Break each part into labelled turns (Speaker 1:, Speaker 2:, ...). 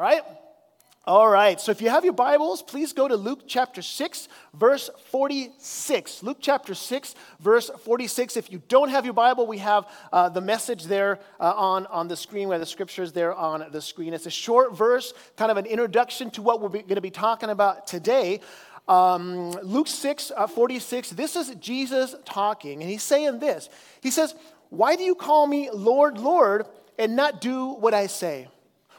Speaker 1: All right? All right, so if you have your Bibles, please go to Luke chapter 6, verse 46. Luke chapter 6, verse 46. If you don't have your Bible, we have uh, the message there uh, on, on the screen, where the scriptures there on the screen. It's a short verse, kind of an introduction to what we're going to be talking about today. Um, Luke 6, uh, 46, this is Jesus talking, and he's saying this. He says, Why do you call me Lord, Lord, and not do what I say?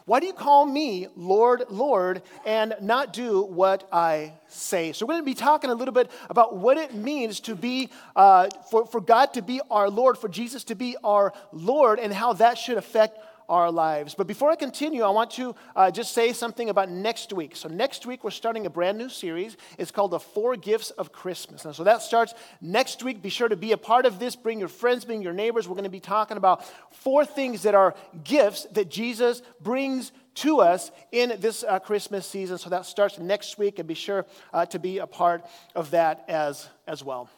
Speaker 1: Why do you call me Lord, Lord, and not do what I say? So, we're going to be talking a little bit about what it means to be, uh, for, for God to be our Lord, for Jesus to be our Lord, and how that should affect our lives. But before I continue, I want to uh, just say something about next week. So, next week, we're starting a brand new series. It's called The Four Gifts of Christmas. And so that starts next week. Be sure to be a part of this. Bring your friends, bring your neighbors. We're going to be talking about four things that are gifts that Jesus brings to us in this uh, Christmas season. So that starts next week, and be sure uh, to be a part of that as, as well.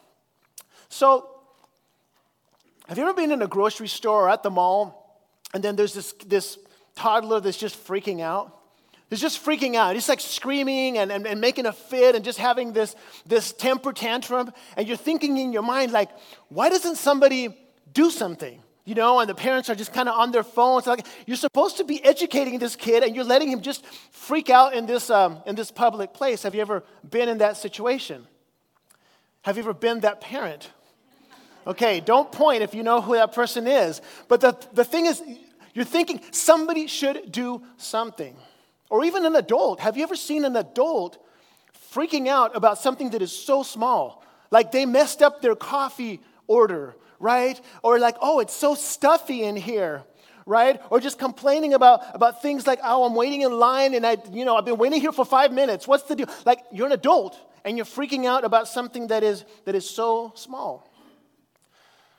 Speaker 1: So, have you ever been in a grocery store or at the mall? And then there's this, this toddler that's just freaking out. He's just freaking out. He's like screaming and, and, and making a fit and just having this, this temper tantrum. And you're thinking in your mind, like, why doesn't somebody do something? You know, and the parents are just kind of on their phones. Like, you're supposed to be educating this kid and you're letting him just freak out in this, um, in this public place. Have you ever been in that situation? Have you ever been that parent? Okay, don't point if you know who that person is. But the, the thing is, you're thinking somebody should do something. Or even an adult. Have you ever seen an adult freaking out about something that is so small? Like they messed up their coffee order, right? Or like, oh, it's so stuffy in here right? Or just complaining about, about things like, oh, I'm waiting in line and I, you know, I've been waiting here for five minutes. What's the deal? Like you're an adult and you're freaking out about something that is that is so small.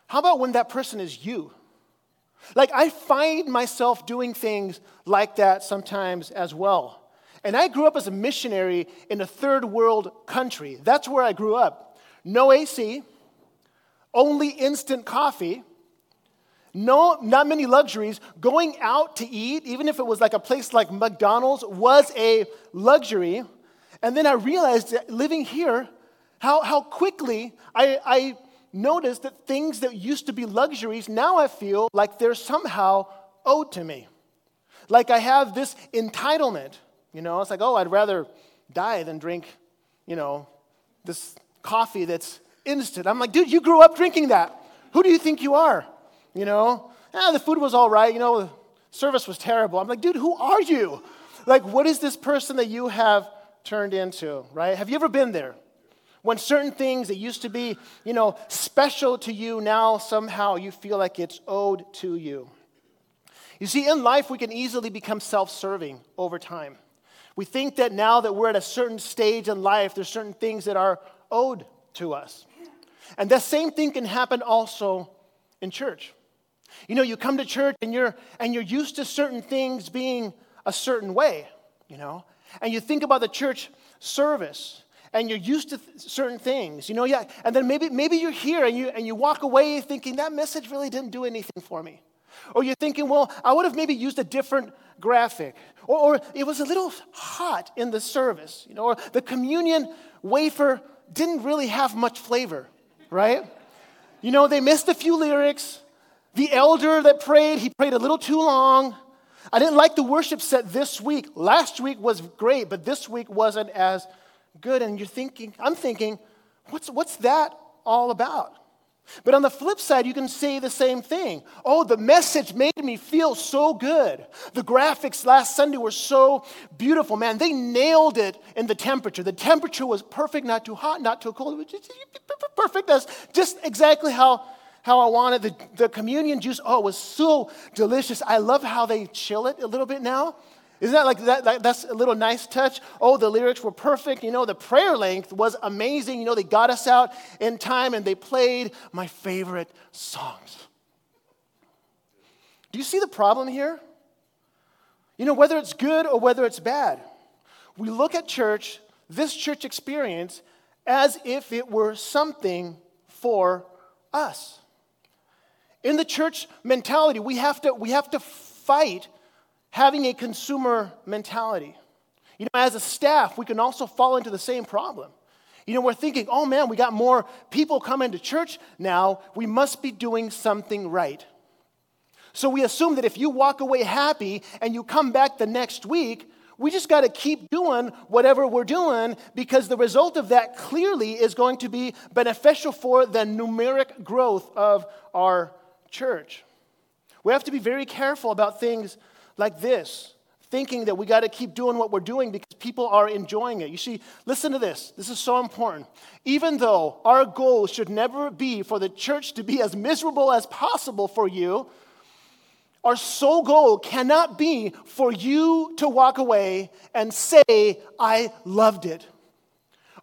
Speaker 1: How about when that person is you? Like, I find myself doing things like that sometimes as well. And I grew up as a missionary in a third world country. That's where I grew up. No AC, only instant coffee, no, not many luxuries. Going out to eat, even if it was like a place like McDonald's, was a luxury. And then I realized that living here, how, how quickly I, I notice that things that used to be luxuries, now I feel like they're somehow owed to me. Like I have this entitlement. You know, it's like, oh, I'd rather die than drink, you know, this coffee that's instant. I'm like, dude, you grew up drinking that. Who do you think you are? You know, ah, the food was all right. You know, the service was terrible. I'm like, dude, who are you? Like, what is this person that you have turned into, right? Have you ever been there? When certain things that used to be, you know, special to you, now somehow you feel like it's owed to you. You see, in life, we can easily become self serving over time. We think that now that we're at a certain stage in life, there's certain things that are owed to us. And the same thing can happen also in church. You know, you come to church and you're and you're used to certain things being a certain way, you know, and you think about the church service and you're used to th- certain things, you know, yeah, and then maybe, maybe you're here and you, and you walk away thinking that message really didn't do anything for me. Or you're thinking, well, I would have maybe used a different graphic. Or, or it was a little hot in the service, you know, or the communion wafer didn't really have much flavor, right? You know, they missed a few lyrics. The elder that prayed, he prayed a little too long. I didn't like the worship set this week. Last week was great, but this week wasn't as good. And you're thinking, I'm thinking, what's, what's that all about? But on the flip side, you can say the same thing. Oh, the message made me feel so good. The graphics last Sunday were so beautiful. Man, they nailed it in the temperature. The temperature was perfect, not too hot, not too cold. Perfect. That's just exactly how, how I wanted. The, the communion juice, oh, it was so delicious. I love how they chill it a little bit now. Isn't that like that, that, That's a little nice touch. Oh, the lyrics were perfect. You know, the prayer length was amazing. You know, they got us out in time and they played my favorite songs. Do you see the problem here? You know, whether it's good or whether it's bad, we look at church, this church experience, as if it were something for us. In the church mentality, we have to, we have to fight having a consumer mentality. You know, as a staff, we can also fall into the same problem. You know, we're thinking, oh man, we got more people coming to church now. We must be doing something right. So we assume that if you walk away happy and you come back the next week, we just got to keep doing whatever we're doing because the result of that clearly is going to be beneficial for the numeric growth of our church. We have to be very careful about things like this, thinking that we got to keep doing what we're doing because people are enjoying it. You see, listen to this. This is so important. Even though our goal should never be for the church to be as miserable as possible for you, our sole goal cannot be for you to walk away and say, I loved it.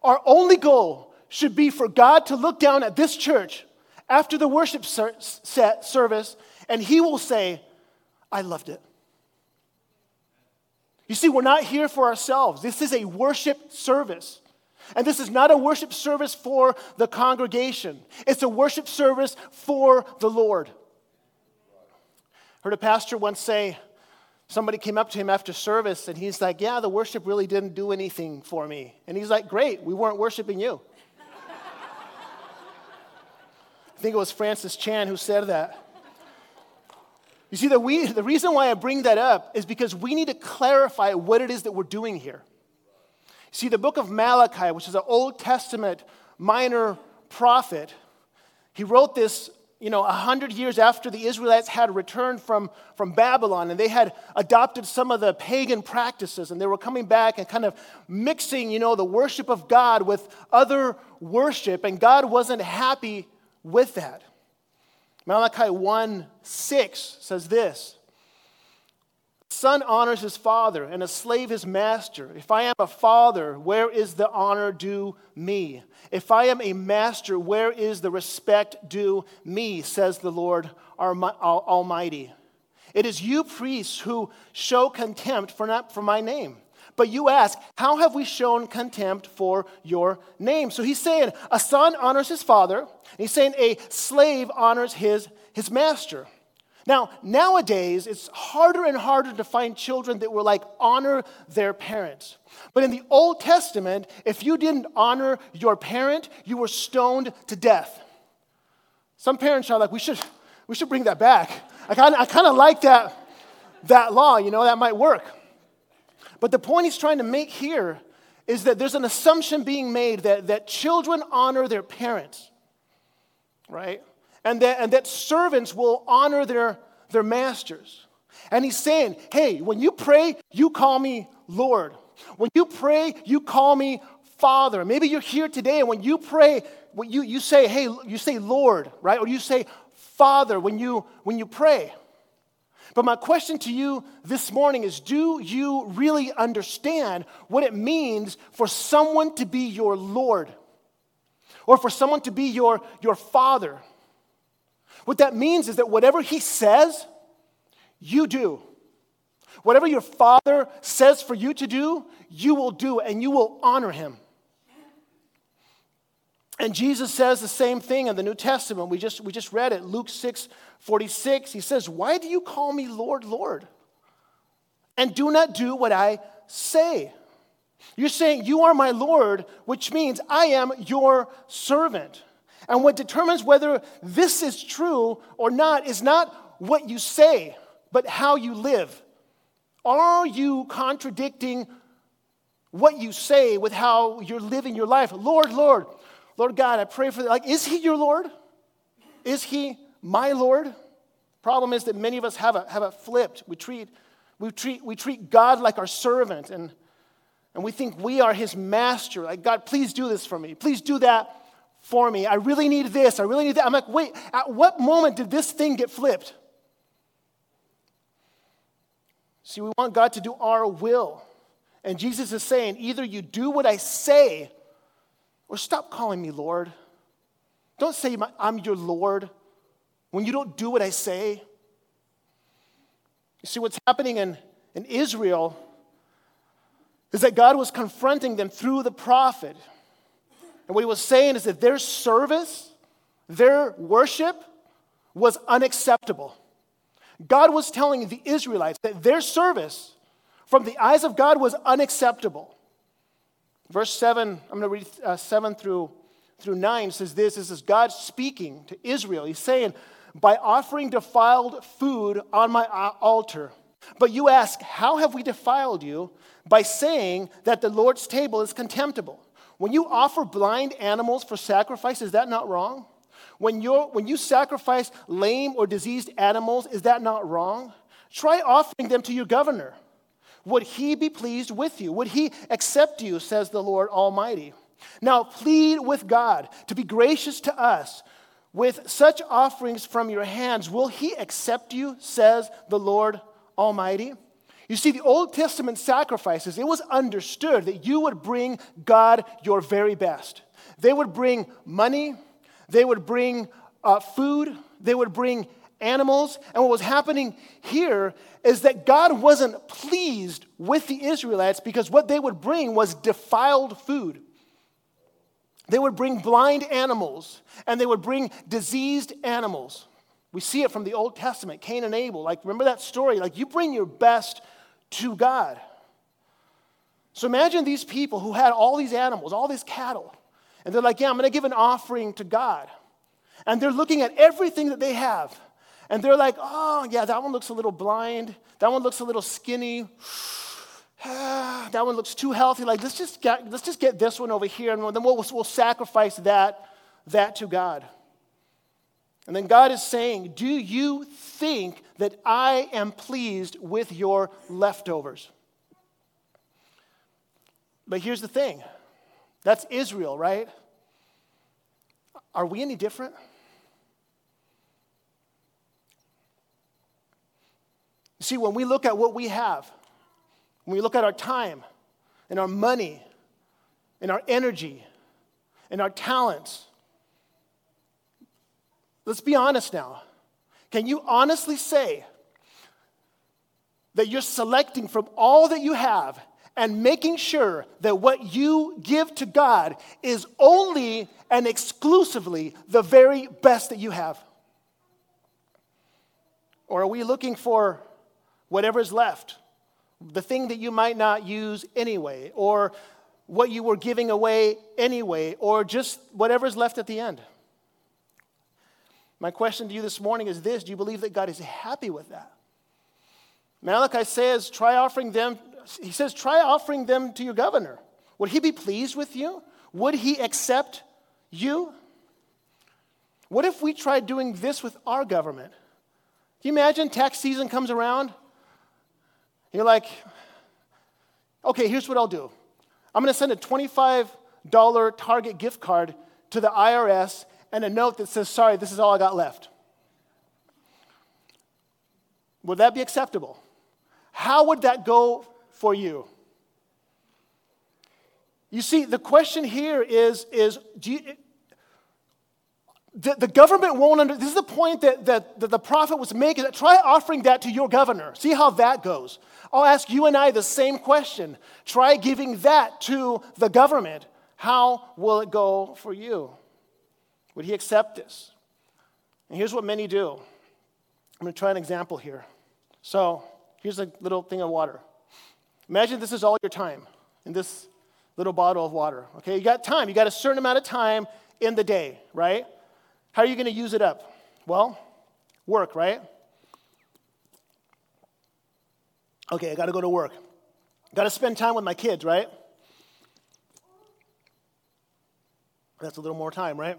Speaker 1: Our only goal should be for God to look down at this church after the worship service and He will say, I loved it. You see, we're not here for ourselves. This is a worship service. And this is not a worship service for the congregation, it's a worship service for the Lord. Heard a pastor once say, somebody came up to him after service and he's like, Yeah, the worship really didn't do anything for me. And he's like, Great, we weren't worshiping you. I think it was Francis Chan who said that. You see, the, we, the reason why I bring that up is because we need to clarify what it is that we're doing here. See, the book of Malachi, which is an Old Testament minor prophet, he wrote this you know, a hundred years after the Israelites had returned from, from Babylon and they had adopted some of the pagan practices and they were coming back and kind of mixing, you know, the worship of God with other worship, and God wasn't happy with that. Malachi 1 6 says this Son honors his father, and a slave his master. If I am a father, where is the honor due me? If I am a master, where is the respect due me? Says the Lord Almighty. It is you, priests, who show contempt for, not, for my name. But you ask, How have we shown contempt for your name? So he's saying a son honors his father, he's saying a slave honors his, his master. Now, nowadays, it's harder and harder to find children that will like honor their parents. But in the Old Testament, if you didn't honor your parent, you were stoned to death. Some parents are like, we should, we should bring that back. I kind of I kinda like that, that law, you know, that might work. But the point he's trying to make here is that there's an assumption being made that, that children honor their parents, right? and that, and that servants will honor their, their masters. And he's saying, hey, when you pray, you call me Lord. When you pray, you call me Father. Maybe you're here today, and when you pray, when you, you say, hey, you say Lord, right? Or you say Father when you, when you pray. But my question to you this morning is do you really understand what it means for someone to be your Lord? Or for someone to be your, your Father? What that means is that whatever he says, you do. Whatever your father says for you to do, you will do, and you will honor him. And Jesus says the same thing in the New Testament. We just, we just read it, Luke 6 46. He says, Why do you call me Lord, Lord? And do not do what I say. You're saying, You are my Lord, which means I am your servant. And what determines whether this is true or not is not what you say, but how you live. Are you contradicting what you say with how you're living your life? Lord, Lord, Lord God, I pray for that. Like, is He your Lord? Is He my Lord? Problem is that many of us have it, have it flipped. We treat, we, treat, we treat God like our servant, and, and we think we are His master. Like, God, please do this for me. Please do that for me. I really need this. I really need that. I'm like, wait, at what moment did this thing get flipped? See, we want God to do our will. And Jesus is saying, either you do what I say or stop calling me Lord. Don't say I'm your Lord when you don't do what I say. You see, what's happening in, in Israel is that God was confronting them through the prophet. And what he was saying is that their service, their worship was unacceptable. God was telling the Israelites that their service from the eyes of God was unacceptable. Verse 7, I'm going to read uh, 7 through, through 9 says this this is God speaking to Israel. He's saying, By offering defiled food on my altar. But you ask, How have we defiled you? By saying that the Lord's table is contemptible. When you offer blind animals for sacrifice, is that not wrong? When, you when you sacrifice lame or diseased animals, is that not wrong? Try offering them to your governor. Would he be pleased with you? Would he accept you, says the Lord Almighty? Now plead with God to be gracious to us. With such offerings from your hands, will he accept you, says the Lord Almighty? You see, the Old Testament sacrifices, it was understood that you would bring God your very best. They would bring money, they would bring uh, food, they would bring animals. And what was happening here is that God wasn't pleased with the Israelites because what they would bring was defiled food. They would bring blind animals and they would bring diseased animals. We see it from the Old Testament, Cain and Abel. Like, remember that story? Like, you bring your best to God. So imagine these people who had all these animals, all these cattle, and they're like, yeah, I'm going to give an offering to God. And they're looking at everything that they have. And they're like, oh, yeah, that one looks a little blind. That one looks a little skinny. that one looks too healthy. Like, let's just get, let's just get this one over here, and then we'll, we'll sacrifice that, that to God. And then God is saying, Do you think that I am pleased with your leftovers? But here's the thing that's Israel, right? Are we any different? See, when we look at what we have, when we look at our time and our money and our energy and our talents, let's be honest now. Can you honestly say that you're selecting from all that you have and making sure that what you give to God is only and exclusively the very best that you have? Or are we looking for whatever's left, the thing that you might not use anyway, or what you were giving away anyway, or just whatever's left at the end? My question to you this morning is this Do you believe that God is happy with that? Malachi says, try offering them he says, try offering them to your governor. Would he be pleased with you? Would he accept you? What if we tried doing this with our government? Can you imagine tax season comes around? You're like, okay, here's what I'll do. I'm going to send a $25 Target gift card to the IRS and a note that says, sorry, this is all I got left. Would that be acceptable? How would that go for you. You see, the question here is, is do you, the, the, government won't under, this is the point that, that, that the prophet was making. Try offering that to your governor. See how that goes. I'll ask you and I the same question. Try giving that to the government. How will it go for you? Would he accept this? And here's what many do. I'm going to try an example here. So here's a little thing of water. Imagine this is all your time in this little bottle of water. Okay, you got time. You got a certain amount of time in the day, right? How are you going to use it up? Well, work, right? Okay, I got to go to work. Got to spend time with my kids, right? That's a little more time, right?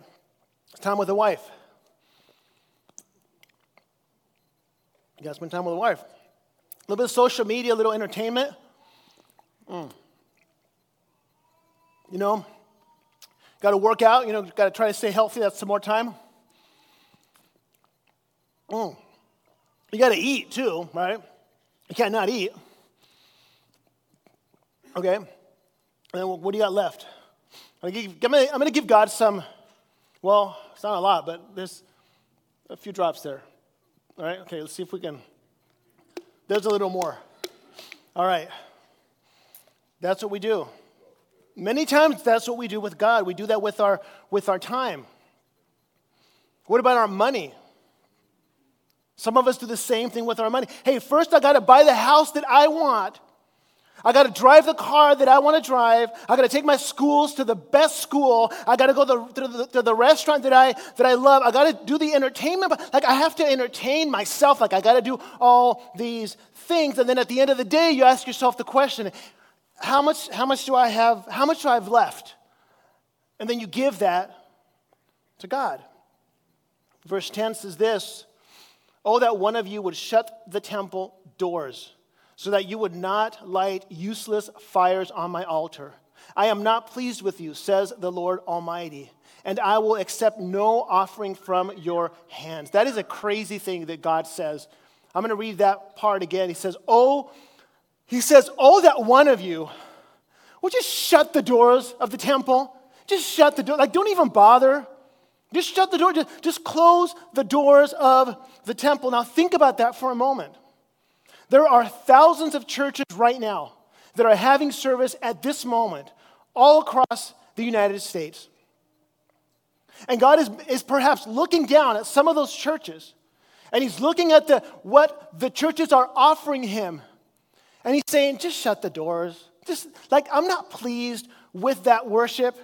Speaker 1: Time with the wife. You got to spend time with the wife. A little bit of social media, a little entertainment. Mm. You know, got to work out, you know, got to try to stay healthy. That's some more time. Mm. You got to eat too, right? You can't not eat. Okay. And then what do you got left? I'm going to give God some, well, it's not a lot, but there's a few drops there. All right, okay, let's see if we can. There's a little more. All right. That's what we do. Many times that's what we do with God. We do that with our, with our time. What about our money? Some of us do the same thing with our money. Hey, first I got to buy the house that I want. I got to drive the car that I want to drive. I got to take my schools to the best school. I got to go the, to, the, to the restaurant that I, that I love. I got to do the entertainment. Like, I have to entertain myself. Like, I got to do all these things. And then at the end of the day, you ask yourself the question how much, how much do I have? How much do I have left? And then you give that to God. Verse 10 says this Oh, that one of you would shut the temple doors so that you would not light useless fires on my altar. I am not pleased with you, says the Lord Almighty, and I will accept no offering from your hands. That is a crazy thing that God says. I'm going to read that part again. He says, Oh, he says, Oh, that one of you would just shut the doors of the temple. Just shut the door. Like, don't even bother. Just shut the door. Just, just close the doors of the temple. Now, think about that for a moment. There are thousands of churches right now that are having service at this moment all across the United States. And God is, is perhaps looking down at some of those churches and He's looking at the, what the churches are offering Him. And He's saying, just shut the doors. Just like, I'm not pleased with that worship.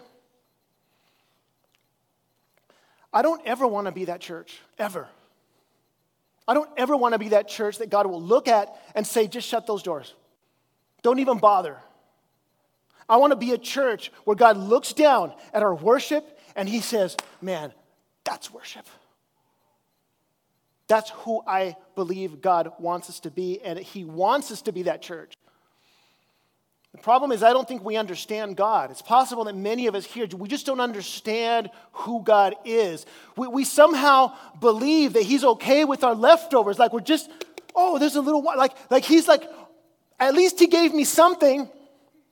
Speaker 1: I don't ever want to be that church, ever. I don't ever want to be that church that God will look at and say, just shut those doors. Don't even bother. I want to be a church where God looks down at our worship and he says, man, that's worship. That's who I believe God wants us to be, and he wants us to be that church. The problem is, I don't think we understand God. It's possible that many of us here, we just don't understand who God is. We, we somehow believe that He's okay with our leftovers. Like we're just, oh, there's a little, like, like He's like, at least He gave me something.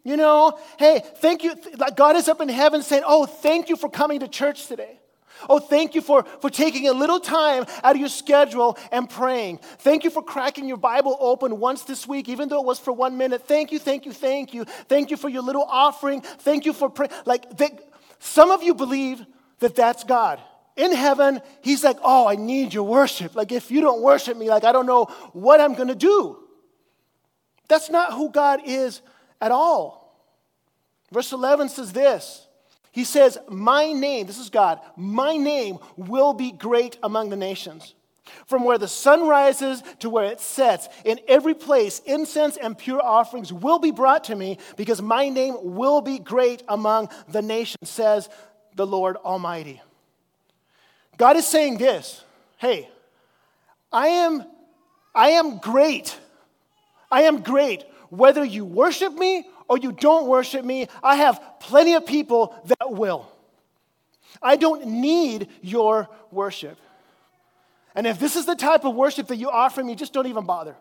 Speaker 1: You know, hey, thank you. Like God is up in heaven saying, oh, thank you for coming to church today. Oh, thank you for, for taking a little time out of your schedule and praying. Thank you for cracking your Bible open once this week, even though it was for one minute. Thank you, thank you, thank you. Thank you for your little offering. Thank you for praying. Like, they, some of you believe that that's God. In heaven, He's like, oh, I need your worship. Like, if you don't worship me, like, I don't know what I'm going to do. That's not who God is at all. Verse 11 says this. He says, My name, this is God, my name will be great among the nations. From where the sun rises to where it sets, in every place, incense and pure offerings will be brought to me because my name will be great among the nations, says the Lord Almighty. God is saying this Hey, I am, I am great. I am great. Whether you worship me or you don't worship me, I have plenty of people that will. I don't need your worship. And if this is the type of worship that you offer me, just don't even bother.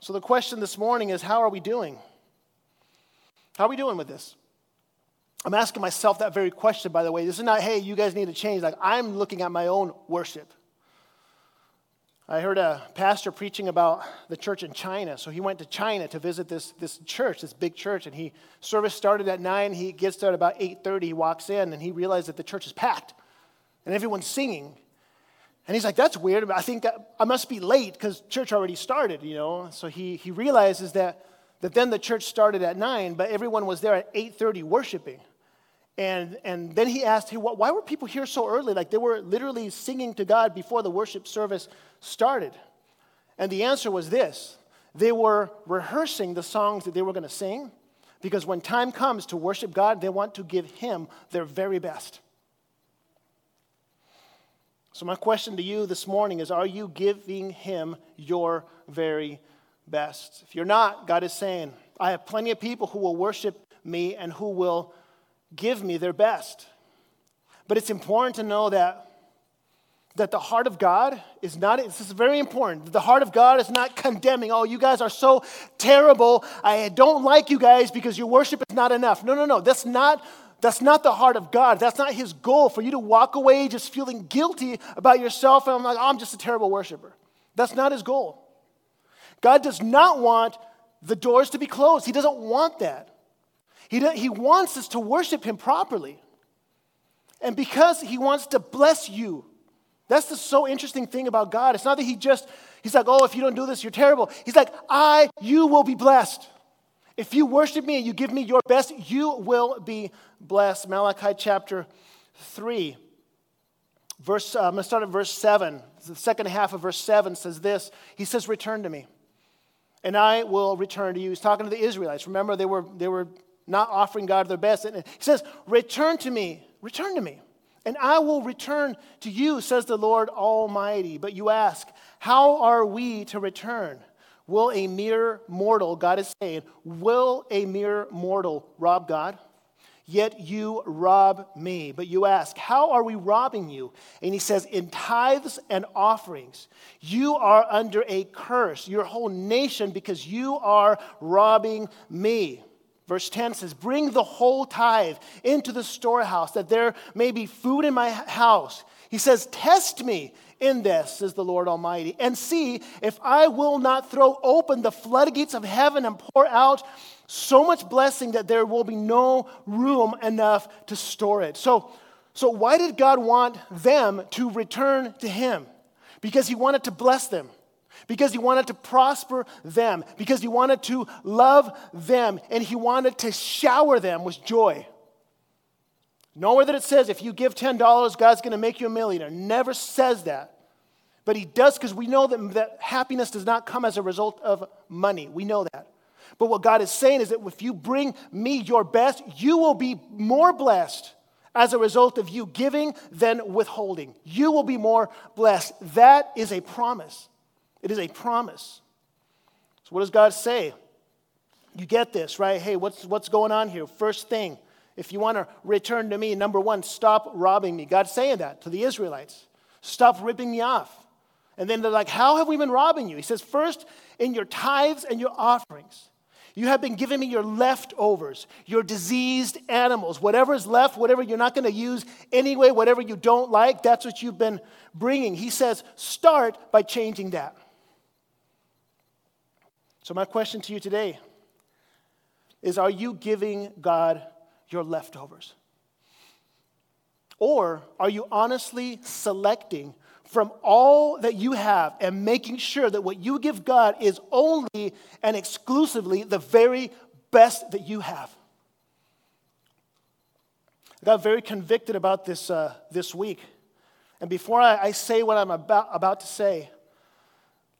Speaker 1: So the question this morning is how are we doing? How are we doing with this? I'm asking myself that very question, by the way. This is not, hey, you guys need to change. Like, I'm looking at my own worship. I heard a pastor preaching about the church in China. So he went to China to visit this, this church, this big church, and he service started at 9. He gets there at about 8:30. He walks in and he realized that the church is packed and everyone's singing. And he's like, that's weird. I think I must be late because church already started, you know. So he, he realizes that, that then the church started at 9, but everyone was there at 8:30 worshiping. And, and then he asked, hey, why were people here so early? Like they were literally singing to God before the worship service started. And the answer was this they were rehearsing the songs that they were going to sing because when time comes to worship God, they want to give Him their very best. So, my question to you this morning is Are you giving Him your very best? If you're not, God is saying, I have plenty of people who will worship me and who will give me their best. But it's important to know that, that the heart of God is not, this is very important. The heart of God is not condemning, oh, you guys are so terrible. I don't like you guys because your worship is not enough. No, no, no. That's not, that's not the heart of God. That's not his goal for you to walk away just feeling guilty about yourself and I'm like, oh, I'm just a terrible worshiper. That's not his goal. God does not want the doors to be closed. He doesn't want that. He, he wants us to worship Him properly. And because He wants to bless you, That's the so interesting thing about God. It's not that He just, He's like, oh, if you don't do this, you're terrible. He's like, I, you will be blessed. If you worship me and you give me your best, you will be blessed. Malachi chapter 3. Verse, uh, I'm going to start at verse 7. The second half of verse 7 says this He says, Return to me, and I will return to you. He's talking to the Israelites. Remember, they were, they were not offering God their best. And he says, Return to me, return to me, and I will return to you, says the Lord Almighty. But you ask, How are we to return? Will a mere mortal, God is saying, will a mere mortal rob God? Yet you rob me. But you ask, How are we robbing you? And he says, In tithes and offerings. You are under a curse, your whole nation, because you are robbing me. Verse 10 says, Bring the whole tithe into the storehouse, that there may be food in my house. He says, Test me in this, says the Lord Almighty, and see if I will not throw open the floodgates of heaven and pour out so much blessing that there will be no room enough to store it. So, so why did God want them to return to Him? Because He wanted to bless them because he wanted to prosper them, because he wanted to love them, and he wanted to shower them with joy. Nowhere that it says if you give $10, God's going to make you a millionaire. Never says that. But he does because we know that, that happiness does not come as a result of money. We know that. But what God is saying is that if you bring me your best, you will be more blessed as a result of you giving than withholding. You will be more blessed. That is a promise. It is a promise. So, what does God say? You get this, right? Hey, what's, what's going on here? First thing, if you want to return to me, number one, stop robbing me. God's saying that to the Israelites. Stop ripping me off. And then they're like, How have we been robbing you? He says, First, in your tithes and your offerings. You have been giving me your leftovers, your diseased animals, whatever is left, whatever you're not going to use anyway, whatever you don't like, that's what you've been bringing. He says, Start by changing that. So, my question to you today is Are you giving God your leftovers? Or are you honestly selecting from all that you have and making sure that what you give God is only and exclusively the very best that you have? I got very convicted about this uh, this week. And before I, I say what I'm about, about to say,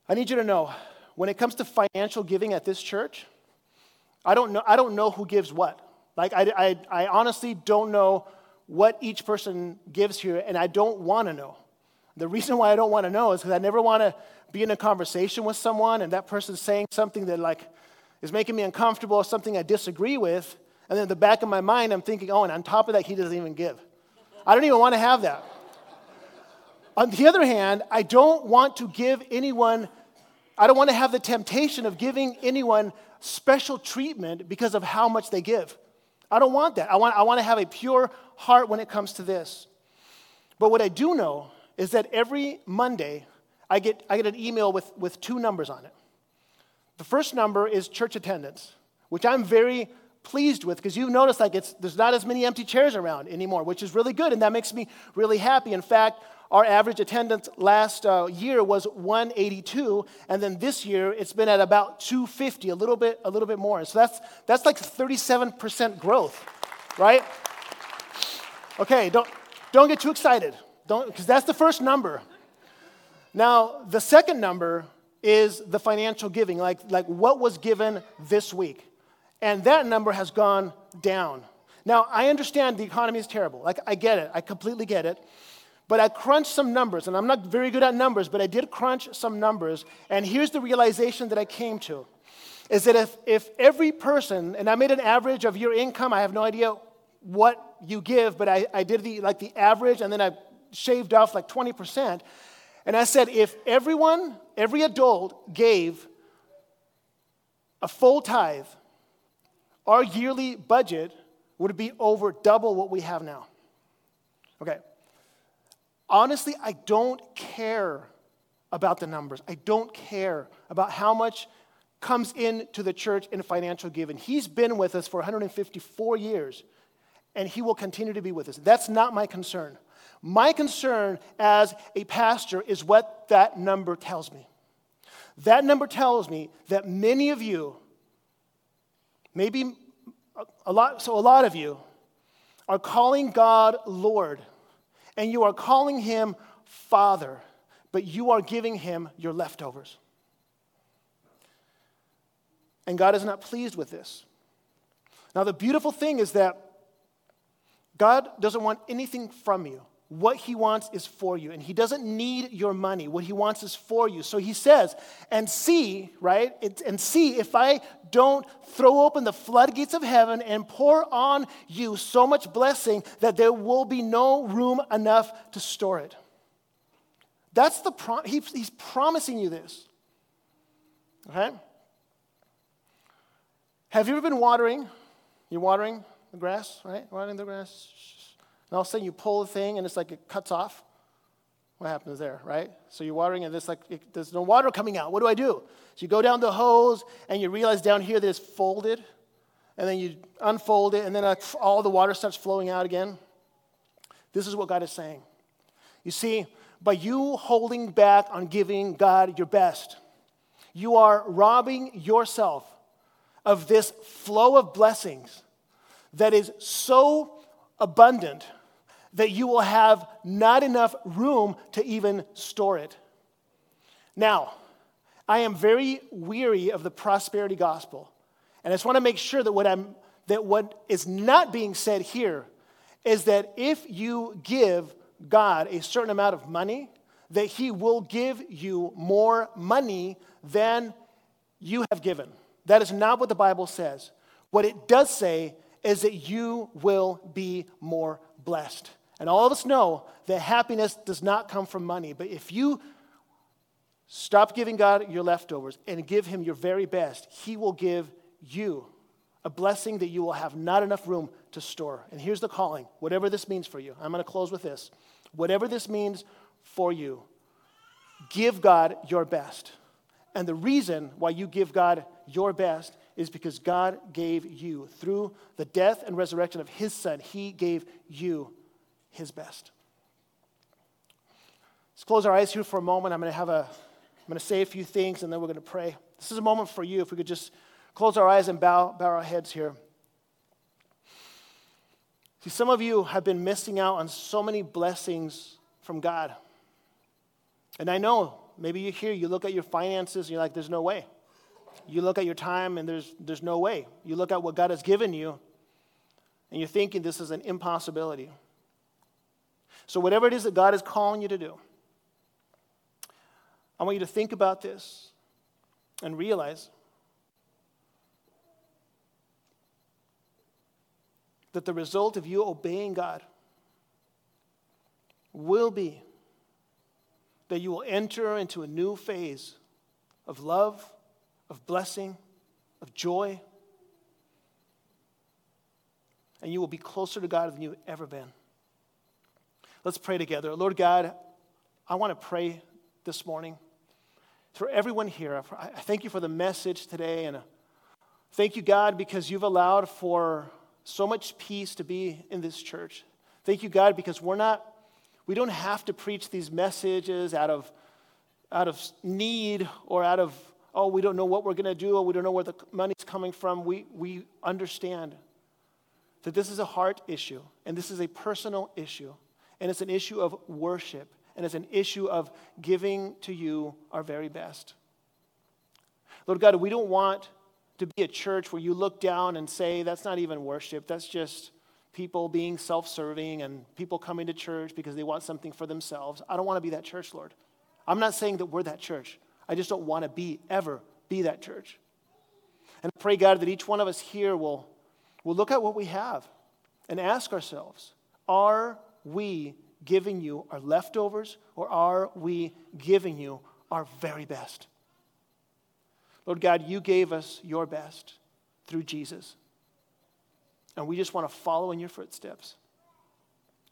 Speaker 1: I need you to know when it comes to financial giving at this church, I don't know, I don't know who gives what. Like, I, I, I honestly don't know what each person gives here, and I don't want to know. The reason why I don't want to know is because I never want to be in a conversation with someone and that person's saying something that, like, is making me uncomfortable or something I disagree with, and then in the back of my mind, I'm thinking, oh, and on top of that, he doesn't even give. I don't even want to have that. On the other hand, I don't want to give anyone I don't want to have the temptation of giving anyone special treatment because of how much they give. I don't want that. I want, I want to have a pure heart when it comes to this. But what I do know is that every Monday, I get, I get an email with, with two numbers on it. The first number is church attendance, which I'm very pleased with because you've noticed like it's, there's not as many empty chairs around anymore, which is really good, and that makes me really happy. In fact, our average attendance last uh, year was 182, and then this year it's been at about 250, a little bit, a little bit more. So that's that's like 37% growth, right? Okay, don't don't get too excited, don't because that's the first number. Now the second number is the financial giving, like like what was given this week, and that number has gone down. Now I understand the economy is terrible. Like I get it, I completely get it. But I crunched some numbers, and I'm not very good at numbers, but I did crunch some numbers. And here's the realization that I came to is that if, if every person, and I made an average of your income, I have no idea what you give, but I, I did the, like the average, and then I shaved off like 20%. And I said, if everyone, every adult gave a full tithe, our yearly budget would be over double what we have now. Okay, honestly, I don't care about the numbers. I don't care about how much comes into the church in financial giving. He's been with us for 154 years, and he will continue to be with us. That's not my concern. My concern as a pastor is what that number tells me. That number tells me that many of you, maybe a lot, so a lot of you, are calling God Lord, and you are calling him Father, but you are giving him your leftovers. And God is not pleased with this. Now, the beautiful thing is that God doesn't want anything from you. What he wants is for you. And he doesn't need your money. What he wants is for you. So he says, and see, right? and see if I don't throw open the floodgates of heaven and pour on you so much blessing that there will be no room enough to store it. That's the prom- he, he's promising you this. Okay? Have you ever been watering? You're watering the grass, right? Watering the grass. And all of a sudden you pull the thing and it's like it cuts off. What happens there, right? So you're watering and it's like it, there's no water coming out. What do I do? So you go down the hose and you realize down here that it's folded, and then you unfold it, and then uh, all the water starts flowing out again. This is what God is saying. You see, by you holding back on giving God your best, you are robbing yourself of this flow of blessings that is so abundant that you will have not enough room to even store it. Now, I am very weary of the prosperity gospel. And I just want to make sure that what, I'm, that what is not being said here is that if you give God a certain amount of money, that He will give you more money than you have given. That is not what the Bible says. What it does say is that you will be more blessed. And all of us know that happiness does not come from money. But if you stop giving God your leftovers and give Him your very best, He will give you a blessing that you will have not enough room to store. And here's the calling whatever this means for you. I'm going to close with this. Whatever this means for you, give God your best. And the reason why you give God your best is because God gave you, through the death and resurrection of His Son, He gave you His best. Let's close our eyes here for a moment. I'm going to have a, I'm going to say a few things and then we're going to pray. This is a moment for you. If we could just close our eyes and bow, bow our heads here. See, some of you have been missing out on so many blessings from God. And I know maybe you're here, you look at your finances, and you're like, there's no way. You look at your time, and there's, there's no way. You look at what God has given you, and you're thinking this is an impossibility. So, whatever it is that God is calling you to do, I want you to think about this and realize that the result of you obeying God will be that you will enter into a new phase of love, of blessing, of joy, and you will be closer to God than you've ever been. Let's pray together. Lord God, I want to pray this morning for everyone here. I thank you for the message today, and uh, thank you, God, because you've allowed for so much peace to be in this church. Thank you, God, because we're not we don't have to preach these messages out of, out of need or out of, oh, we don't know what we're going to do or we don't know where the money's coming from. We, we understand that this is a heart issue and this is a personal issue and it's an issue of worship and it's an issue of giving to you our very best. Lord God, we don't want to be a church where you look down and say, that's not even worship, that's just people being self serving and people coming to church because they want something for themselves. I don't want to be that church, Lord. I'm not saying that we're that church. I just don't want to be, ever be that church. And I pray, God, that each one of us here will, will look at what we have and ask ourselves are we giving you our leftovers or are we giving you our very best? Lord God, you gave us your best through Jesus. And we just want to follow in your footsteps,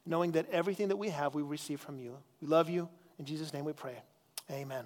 Speaker 1: knowing that everything that we have, we receive from you. We love you. In Jesus' name we pray. Amen.